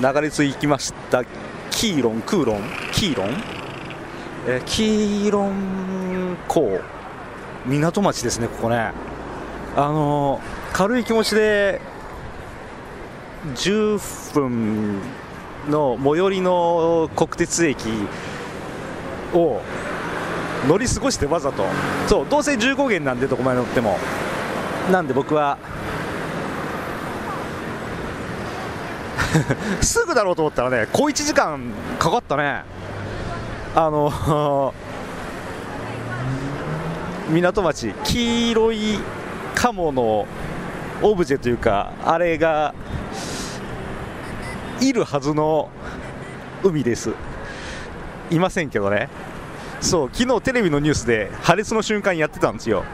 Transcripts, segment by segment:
流れ着いきました。キーロンクーロンキーロン、えー、キーロン港港町ですねここね。あのー、軽い気持ちで10分の最寄りの国鉄駅を乗り過ごしてわざと。そうどうせ15元なんでどこまで乗っても。なんで僕はすぐだろうと思ったらね小1時間かかったね。あの 港町黄色いカモのオブジェというかあれがいるはずの海です。いませんけどね。そう昨日テレビのニュースで破裂の瞬間やってたんですよ。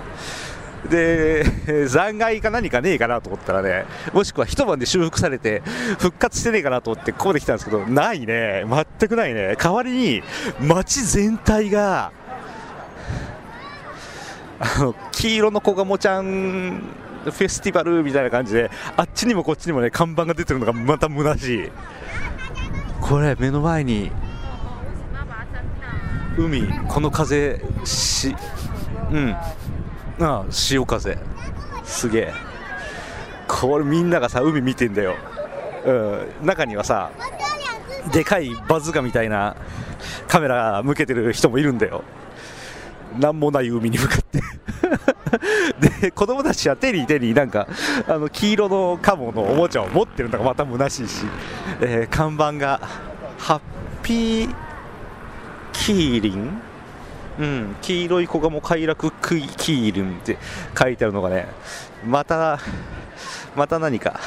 で 残骸か何かねえかなと思ったらねもしくは一晩で修復されて復活してねえかなと思ってここで来たんですけどないね。全くないね。代わりに街全体があの黄色の子ガモちゃんフェスティバルみたいな感じであっちにもこっちにもね看板が出てるのがまた虚しい。これ目の前に海この風しうん。ああ潮風。すげえ。これみんながさ海見てんだよ、うん、中にはさでかいバズーカみたいなカメラ向けてる人もいるんだよ。なんもない海に向かって。で子供たちは手に手になんかあの黄色のカモのおもちゃを持ってるのがまた虚しいし、えー、看板がハッピーキーリン？うん、黄色い子がもう快楽キーリンって書いてあるのがねまたまた何か。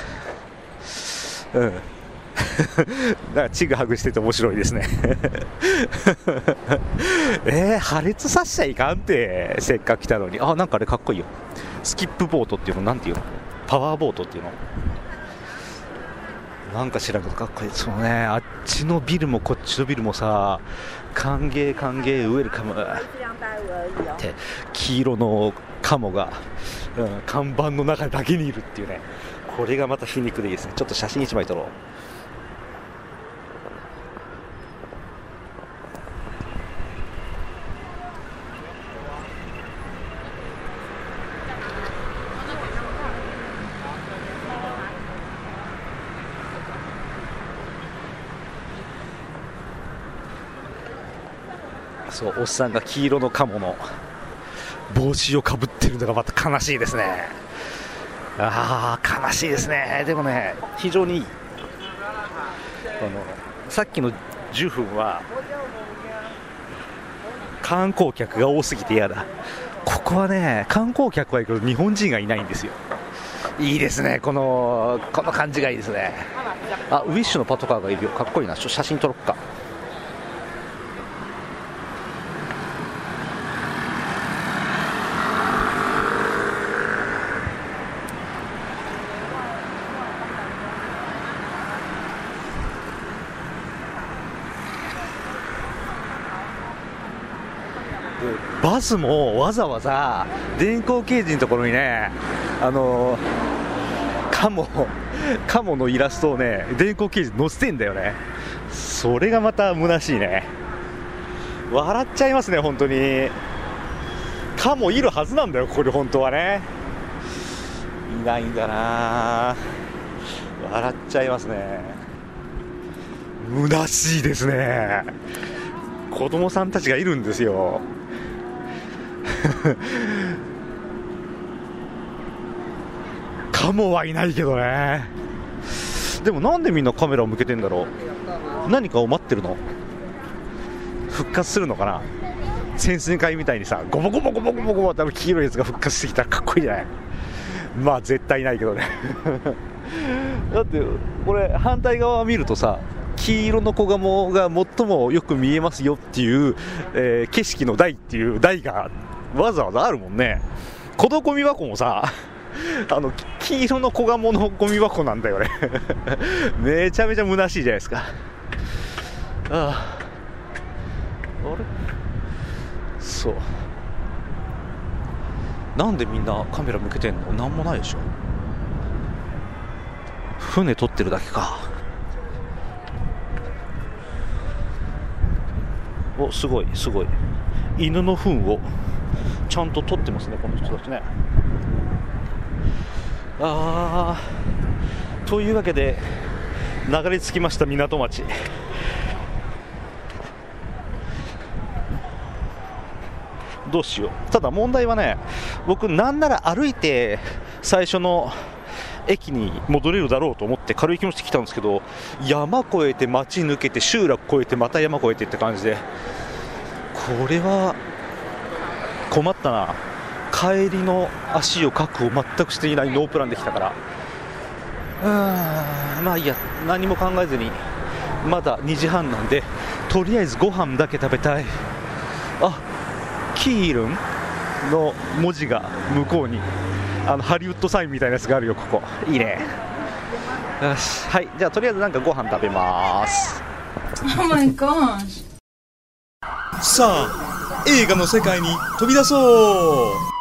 うん。なんかちぐはぐしてて面白いですね。えー、破裂させちゃいかんってせっかく来たのに。あなんかあれかっこいいよ。スキップボートっていうのなんていうの？パワーボートっていうの？なんか知らんけどかっこいいそのね。あっちのビルもこっちのビルもさ歓迎歓迎ウェルカム。って黄色のカモが、うん、看板の中だけにいるっていうね。これがまた皮肉でいいですね。ちょっと写真1枚撮ろう。そうおっさんが黄色のカモの帽子をかぶってるのがまた悲しいですね。ああ悲しいですね。でもね非常にいい。あのさっきの10分は観光客が多すぎて嫌だ。ここはね観光客はいいけど日本人がいないんですよ。いいですねこのこの感じがいいですね。あウィッシュのパトカーがいるよ。かっこいいな。写真撮ろっか。バスもわざわざ電光掲示のところにね、あのカモ、カモのイラストをね、電光掲示載せてんだよね。それがまた虚しいね。笑っちゃいますね、本当に。カモいるはずなんだよ、ここで本当はね。いないんだな笑っちゃいますね。虚しいですね。子供さんたちがいるんですよ。カモはいないけどね。でもなんでみんなカメラを向けてんだろう？何かを待ってるの？復活するのかな？潜水艦みたいにさゴボゴボゴボゴボゴボって黄色いやつが復活してきたらかっこいいじゃない？まあ絶対ないけどね。だってこれ反対側を見るとさ黄色の子ガモが最もよく見えますよっていう、えー、景色の台っていう台がわざわざあるもんね。このゴミ箱もさ あの黄色の小鴨のゴミ箱なんだよね。めちゃめちゃ虚しいじゃないですか。ああ。あれ？そう。なんでみんなカメラ向けてんの？何もないでしょ。船撮ってるだけか。おすごいすごい。犬の糞を。ちゃんと取ってますねこの人たちね。あー。というわけで流れ着きました港町。どうしよう。ただ問題はね僕なんなら歩いて最初の駅に戻れるだろうと思って軽い気持ちで来たんですけど山越えて街抜けて集落越えてまた山越えてって感じで。これは困ったな。帰りの足を確保全くしていないノープランできたから。うーんまあいいや。何も考えずにまだ2時半なんでとりあえずご飯だけ食べたい。あキールン？の文字が向こうにあのハリウッドサインみたいなやつがあるよここ。いいね。よし。はいじゃあとりあえずなんかご飯食べます。Oh my gosh. さあ映画の世界に飛び出そう。